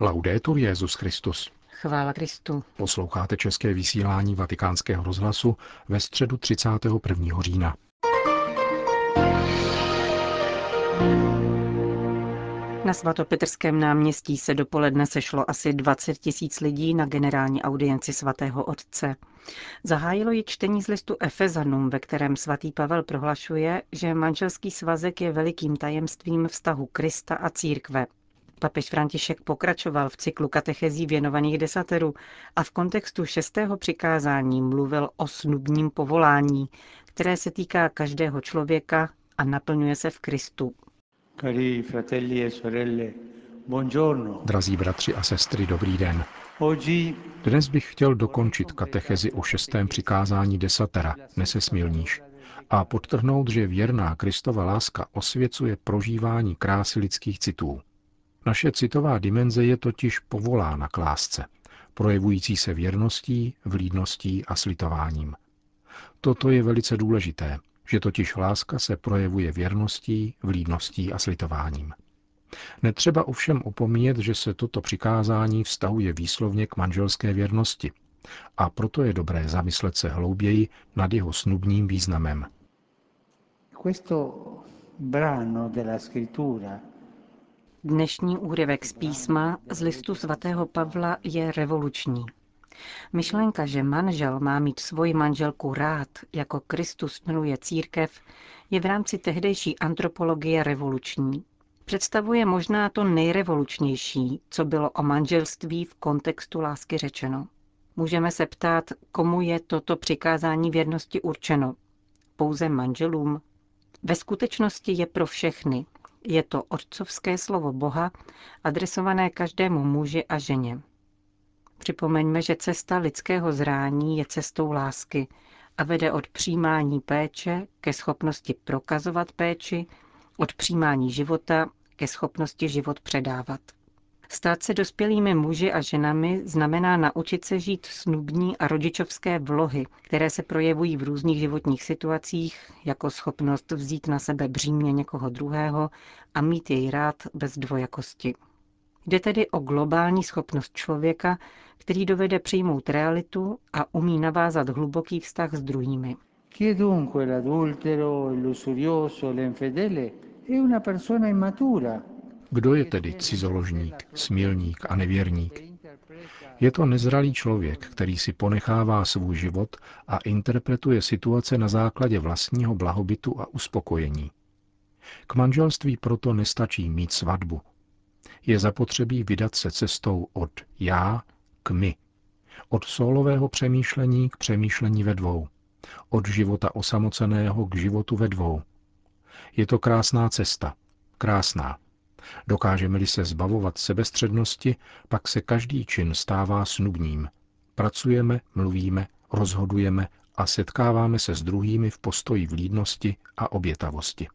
Laudetur Jezus Christus. Chvála Kristu. Posloucháte české vysílání Vatikánského rozhlasu ve středu 31. října. Na svatopetrském náměstí se dopoledne sešlo asi 20 tisíc lidí na generální audienci svatého otce. Zahájilo ji čtení z listu Efezanum, ve kterém svatý Pavel prohlašuje, že manželský svazek je velikým tajemstvím vztahu Krista a církve. Papež František pokračoval v cyklu katechezí věnovaných desateru a v kontextu šestého přikázání mluvil o snubním povolání, které se týká každého člověka a naplňuje se v Kristu. Cari fratelli e sorelle, buongiorno. Drazí bratři a sestry, dobrý den. Dnes bych chtěl dokončit katechezi o šestém přikázání desatera, nesesmilníš, a podtrhnout, že věrná Kristova láska osvěcuje prožívání krásy lidských citů. Naše citová dimenze je totiž povolána k lásce, projevující se věrností, vlídností a slitováním. Toto je velice důležité, že totiž láska se projevuje věrností, vlídností a slitováním. Netřeba ovšem opomíjet, že se toto přikázání vztahuje výslovně k manželské věrnosti a proto je dobré zamyslet se hlouběji nad jeho snubním významem. Questo brano della scrittura Dnešní úryvek z písma z listu svatého Pavla je revoluční. Myšlenka, že manžel má mít svoji manželku rád, jako Kristus miluje církev, je v rámci tehdejší antropologie revoluční. Představuje možná to nejrevolučnější, co bylo o manželství v kontextu lásky řečeno. Můžeme se ptát, komu je toto přikázání věrnosti určeno. Pouze manželům? Ve skutečnosti je pro všechny, je to otcovské slovo Boha, adresované každému muži a ženě. Připomeňme, že cesta lidského zrání je cestou lásky a vede od přijímání péče ke schopnosti prokazovat péči, od přijímání života ke schopnosti život předávat. Stát se dospělými muži a ženami znamená naučit se žít snubní a rodičovské vlohy, které se projevují v různých životních situacích, jako schopnost vzít na sebe břímě někoho druhého a mít jej rád bez dvojakosti. Jde tedy o globální schopnost člověka, který dovede přijmout realitu a umí navázat hluboký vztah s druhými. Chi dunque l'adultero, il lussurioso, l'infedele è una persona immatura, kdo je tedy cizoložník, smilník a nevěrník? Je to nezralý člověk, který si ponechává svůj život a interpretuje situace na základě vlastního blahobytu a uspokojení. K manželství proto nestačí mít svatbu. Je zapotřebí vydat se cestou od já k my. Od solového přemýšlení k přemýšlení ve dvou. Od života osamoceného k životu ve dvou. Je to krásná cesta. Krásná. Dokážeme-li se zbavovat sebestřednosti, pak se každý čin stává snubním. Pracujeme, mluvíme, rozhodujeme a setkáváme se s druhými v postoji vlídnosti a obětavosti.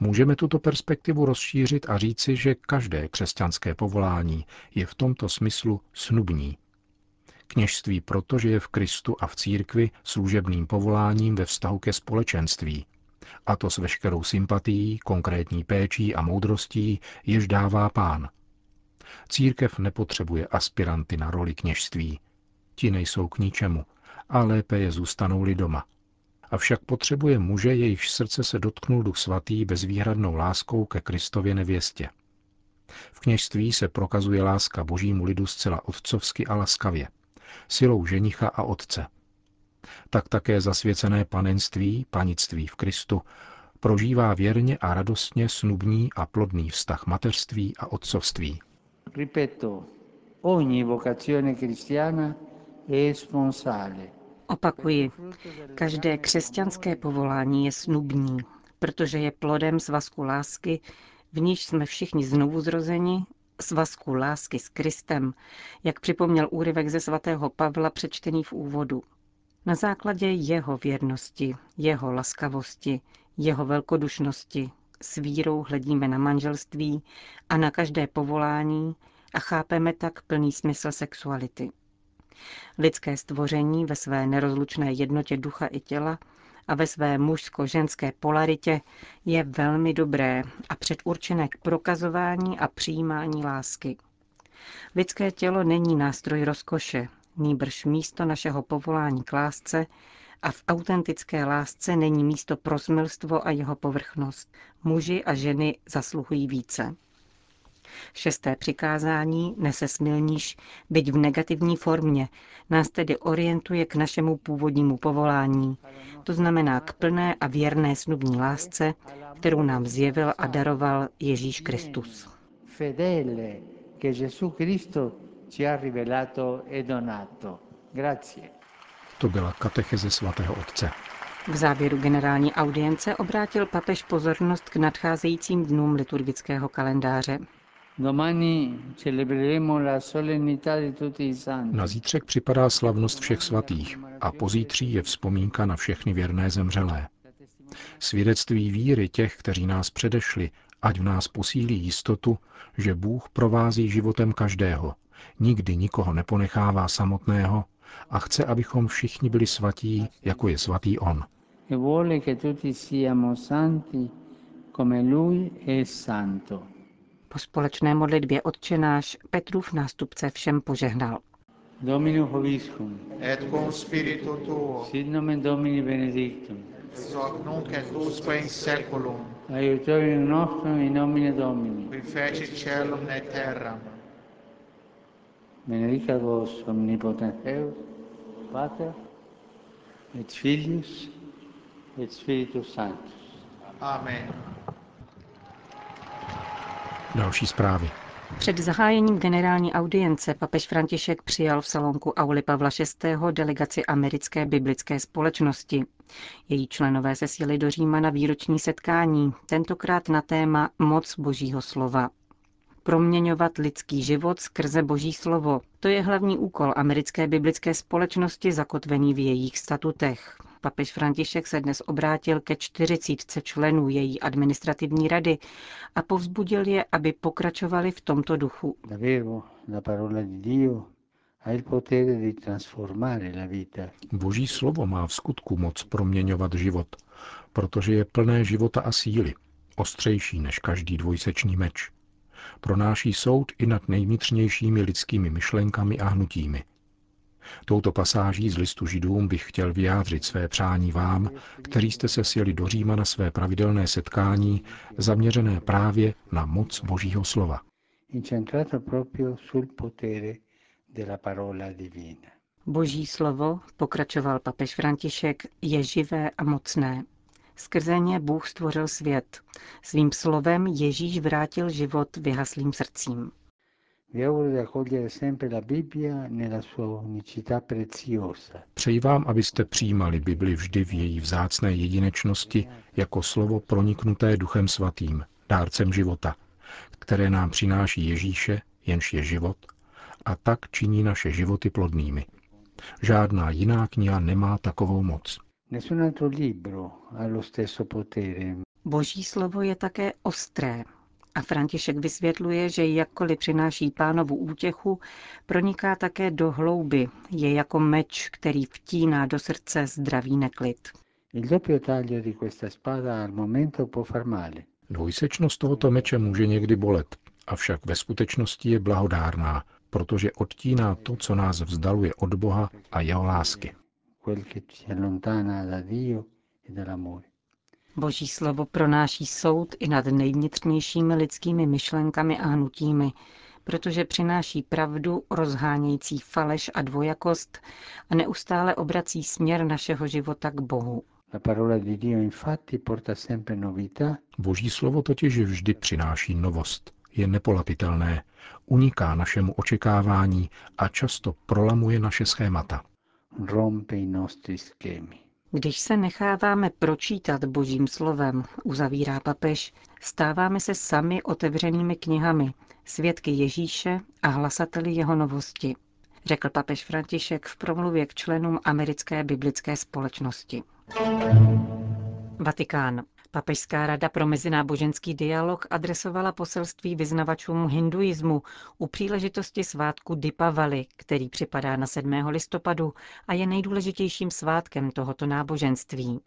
Můžeme tuto perspektivu rozšířit a říci, že každé křesťanské povolání je v tomto smyslu snubní. Kněžství proto, že je v Kristu a v církvi služebným povoláním ve vztahu ke společenství, a to s veškerou sympatií, konkrétní péčí a moudrostí, jež dává pán. Církev nepotřebuje aspiranty na roli kněžství. Ti nejsou k ničemu a lépe je zůstanou-li doma. Avšak potřebuje muže, jejichž srdce se dotknul duch svatý bezvýhradnou láskou ke Kristově nevěstě. V kněžství se prokazuje láska božímu lidu zcela otcovsky a laskavě, silou ženicha a otce – tak také zasvěcené panenství, panictví v Kristu, prožívá věrně a radostně snubní a plodný vztah mateřství a otcovství. Ripeto, ogni vocazione cristiana è sponsale. Opakuji, každé křesťanské povolání je snubní, protože je plodem svazku lásky, v níž jsme všichni znovu zrozeni, svazku lásky s Kristem, jak připomněl úryvek ze svatého Pavla přečtený v úvodu. Na základě jeho věrnosti, jeho laskavosti, jeho velkodušnosti s vírou hledíme na manželství a na každé povolání a chápeme tak plný smysl sexuality. Lidské stvoření ve své nerozlučné jednotě ducha i těla a ve své mužsko-ženské polaritě je velmi dobré a předurčené k prokazování a přijímání lásky. Lidské tělo není nástroj rozkoše, nýbrž místo našeho povolání k lásce a v autentické lásce není místo pro smilstvo a jeho povrchnost. Muži a ženy zasluhují více. Šesté přikázání nese smilníš, byť v negativní formě, nás tedy orientuje k našemu původnímu povolání, to znamená k plné a věrné snubní lásce, kterou nám zjevil a daroval Ježíš Kristus. Fedele, che Gesù Cristo ci ha rivelato e donato. Grazie. To byla katecheze svatého otce. V závěru generální audience obrátil papež pozornost k nadcházejícím dnům liturgického kalendáře. Na zítřek připadá slavnost všech svatých a pozítří je vzpomínka na všechny věrné zemřelé. Svědectví víry těch, kteří nás předešli, ať v nás posílí jistotu, že Bůh provází životem každého, nikdy nikoho neponechává samotného a chce, abychom všichni byli svatí, jako je svatý On. E vuole che tutti siamo santi come Lui è santo. Po společné modlitbě odčenáš Petrův nástupce všem požehnal. Domino hoviscum. Et cum spiritu tuo. Sit nomen Domini benedictum. Ex hoc nunc et usque in seculum. Aiutorium nostrum in nomine Domini. Qui feci celum et terram. Benedicat vos omnipotens Deus, Pater, et Filius, et Spiritus Sanctus. Amen. Další zprávy. Před zahájením generální audience papež František přijal v salonku Auli Pavla VI. delegaci americké biblické společnosti. Její členové se sjeli do Říma na výroční setkání, tentokrát na téma Moc božího slova. Proměňovat lidský život skrze boží slovo. To je hlavní úkol americké biblické společnosti zakotvený v jejich statutech. Papež František se dnes obrátil ke čtyřicítce členů její administrativní rady a povzbudil je, aby pokračovali v tomto duchu. Boží slovo má v skutku moc proměňovat život, protože je plné života a síly, ostřejší než každý dvojsečný meč. Pronáší soud i nad nejvnitřnějšími lidskými myšlenkami a hnutími – Touto pasáží z listu židům bych chtěl vyjádřit své přání vám, kteří jste se sjeli do Říma na své pravidelné setkání, zaměřené právě na moc Božího slova. Boží slovo, pokračoval papež František, je živé a mocné. Skrze ně Bůh stvořil svět. Svým slovem Ježíš vrátil život vyhaslým srdcím. Přeji vám, abyste přijímali Bibli vždy v její vzácné jedinečnosti jako slovo proniknuté Duchem Svatým, dárcem života, které nám přináší Ježíše, jenž je život, a tak činí naše životy plodnými. Žádná jiná kniha nemá takovou moc. Boží slovo je také ostré, a František vysvětluje, že jakkoliv přináší pánovu útěchu, proniká také do hlouby, je jako meč, který vtíná do srdce zdravý neklid. Dvojsečnost tohoto meče může někdy bolet, avšak ve skutečnosti je blahodárná, protože odtíná to, co nás vzdaluje od Boha a jeho lásky. Boží slovo pronáší soud i nad nejvnitřnějšími lidskými myšlenkami a hnutími, protože přináší pravdu, rozhánějící faleš a dvojakost a neustále obrací směr našeho života k Bohu. Boží slovo totiž vždy přináší novost. Je nepolapitelné, uniká našemu očekávání a často prolamuje naše schémata. Když se necháváme pročítat božím slovem, uzavírá papež, stáváme se sami otevřenými knihami, svědky Ježíše a hlasateli jeho novosti, řekl papež František v promluvě k členům americké biblické společnosti. Vatikán. Papežská rada pro mezináboženský dialog adresovala poselství vyznavačům hinduismu u příležitosti svátku Dipavali, který připadá na 7. listopadu a je nejdůležitějším svátkem tohoto náboženství.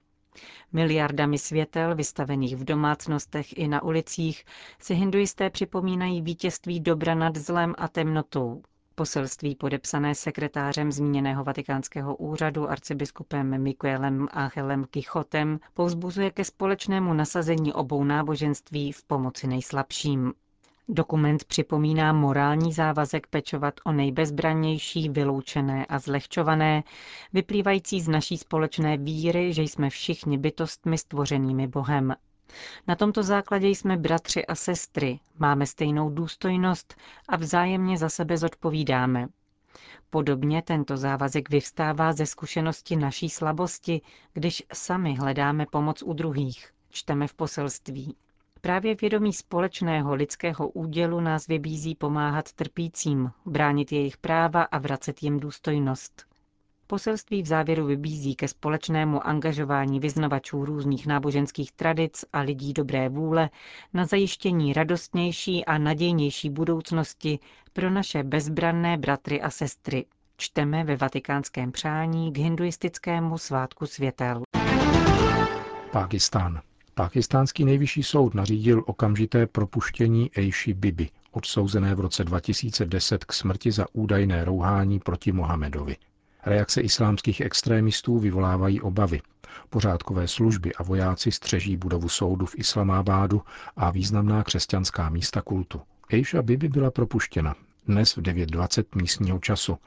Miliardami světel, vystavených v domácnostech i na ulicích, si hinduisté připomínají vítězství dobra nad zlem a temnotou. Poselství podepsané sekretářem zmíněného vatikánského úřadu arcibiskupem Mikuelem Angelem Kichotem povzbuzuje ke společnému nasazení obou náboženství v pomoci nejslabším. Dokument připomíná morální závazek pečovat o nejbezbrannější, vyloučené a zlehčované, vyplývající z naší společné víry, že jsme všichni bytostmi stvořenými Bohem. Na tomto základě jsme bratři a sestry, máme stejnou důstojnost a vzájemně za sebe zodpovídáme. Podobně tento závazek vyvstává ze zkušenosti naší slabosti, když sami hledáme pomoc u druhých, čteme v poselství. Právě vědomí společného lidského údělu nás vybízí pomáhat trpícím, bránit jejich práva a vracet jim důstojnost. Poselství v závěru vybízí ke společnému angažování vyznavačů různých náboženských tradic a lidí dobré vůle na zajištění radostnější a nadějnější budoucnosti pro naše bezbranné bratry a sestry. Čteme ve vatikánském přání k hinduistickému svátku světel. Pákistán. Pákistánský nejvyšší soud nařídil okamžité propuštění Eishi Bibi, odsouzené v roce 2010 k smrti za údajné rouhání proti Mohamedovi. Reakce islámských extrémistů vyvolávají obavy. Pořádkové služby a vojáci střeží budovu soudu v Islamábádu a významná křesťanská místa kultu. Eisha Bibi byla propuštěna dnes v 9.20 místního času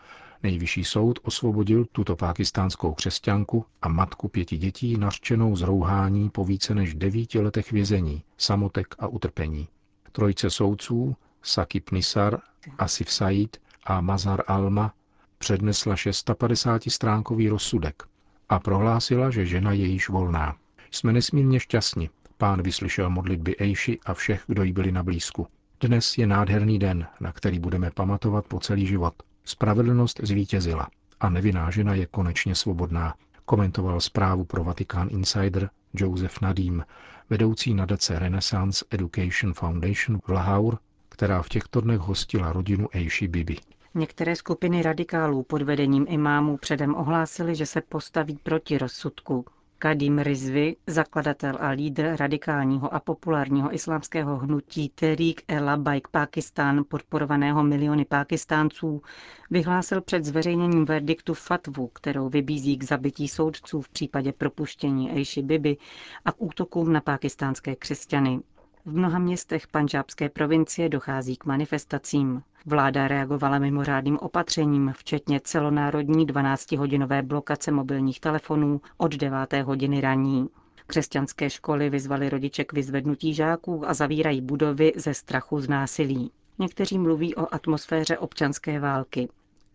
Nejvyšší soud osvobodil tuto pákistánskou křesťanku a matku pěti dětí nařčenou z rouhání po více než devíti letech vězení, samotek a utrpení. Trojce soudců, Sakib Nisar, Asif Said a Mazar Alma přednesla 650-stránkový rozsudek a prohlásila, že žena je již volná. Jsme nesmírně šťastni. Pán vyslyšel modlitby Ejši a všech, kdo jí byli na blízku. Dnes je nádherný den, na který budeme pamatovat po celý život. Spravedlnost zvítězila a nevinná žena je konečně svobodná, komentoval zprávu pro Vatikán Insider Joseph Nadim, vedoucí nadace Renaissance Education Foundation v Lahaur, která v těchto dnech hostila rodinu Eishi Bibi. Některé skupiny radikálů pod vedením imámů předem ohlásily, že se postaví proti rozsudku. Kadim Rizvi, zakladatel a lídr radikálního a populárního islámského hnutí Tehrik el Baik Pakistan, podporovaného miliony Pakistánců, vyhlásil před zveřejněním verdiktu fatvu, kterou vybízí k zabití soudců v případě propuštění Eishi Bibi a k útokům na pakistánské křesťany. V mnoha městech panžábské provincie dochází k manifestacím. Vláda reagovala mimořádným opatřením, včetně celonárodní 12-hodinové blokace mobilních telefonů od 9. hodiny raní. Křesťanské školy vyzvaly rodiče k vyzvednutí žáků a zavírají budovy ze strachu z násilí. Někteří mluví o atmosféře občanské války.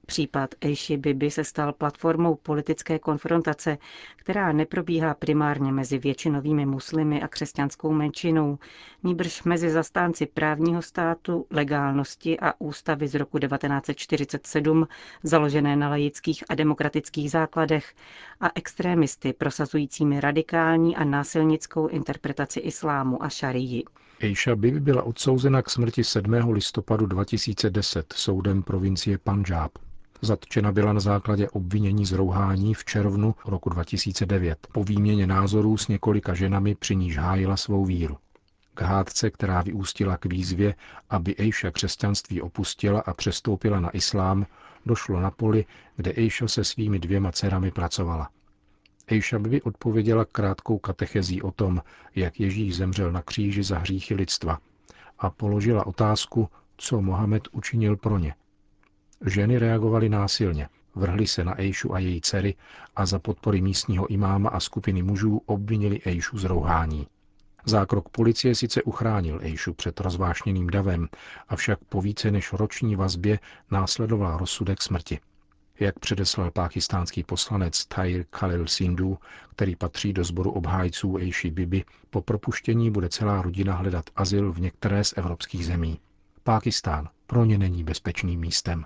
Případ Eishi Bibi se stal platformou politické konfrontace, která neprobíhá primárně mezi většinovými muslimy a křesťanskou menšinou, níbrž mezi zastánci právního státu, legálnosti a ústavy z roku 1947, založené na laických a demokratických základech, a extrémisty prosazujícími radikální a násilnickou interpretaci islámu a šarii. Eisha Bibi byla odsouzena k smrti 7. listopadu 2010 soudem provincie Punjab. Zatčena byla na základě obvinění z rouhání v červnu roku 2009 po výměně názorů s několika ženami, při níž hájila svou víru. K hádce, která vyústila k výzvě, aby Ejša křesťanství opustila a přestoupila na islám, došlo na poli, kde Ejša se svými dvěma dcerami pracovala. Ejša by odpověděla krátkou katechezí o tom, jak Ježíš zemřel na kříži za hříchy lidstva a položila otázku, co Mohamed učinil pro ně – Ženy reagovaly násilně, vrhly se na Ejšu a její dcery a za podpory místního imáma a skupiny mužů obvinili Ejšu z rouhání. Zákrok policie sice uchránil Ejšu před rozvášněným davem, avšak po více než roční vazbě následoval rozsudek smrti. Jak předeslal pákistánský poslanec Tahir Khalil Sindhu, který patří do sboru obhájců Ejši Bibi, po propuštění bude celá rodina hledat azyl v některé z evropských zemí. Pákistán pro ně není bezpečným místem.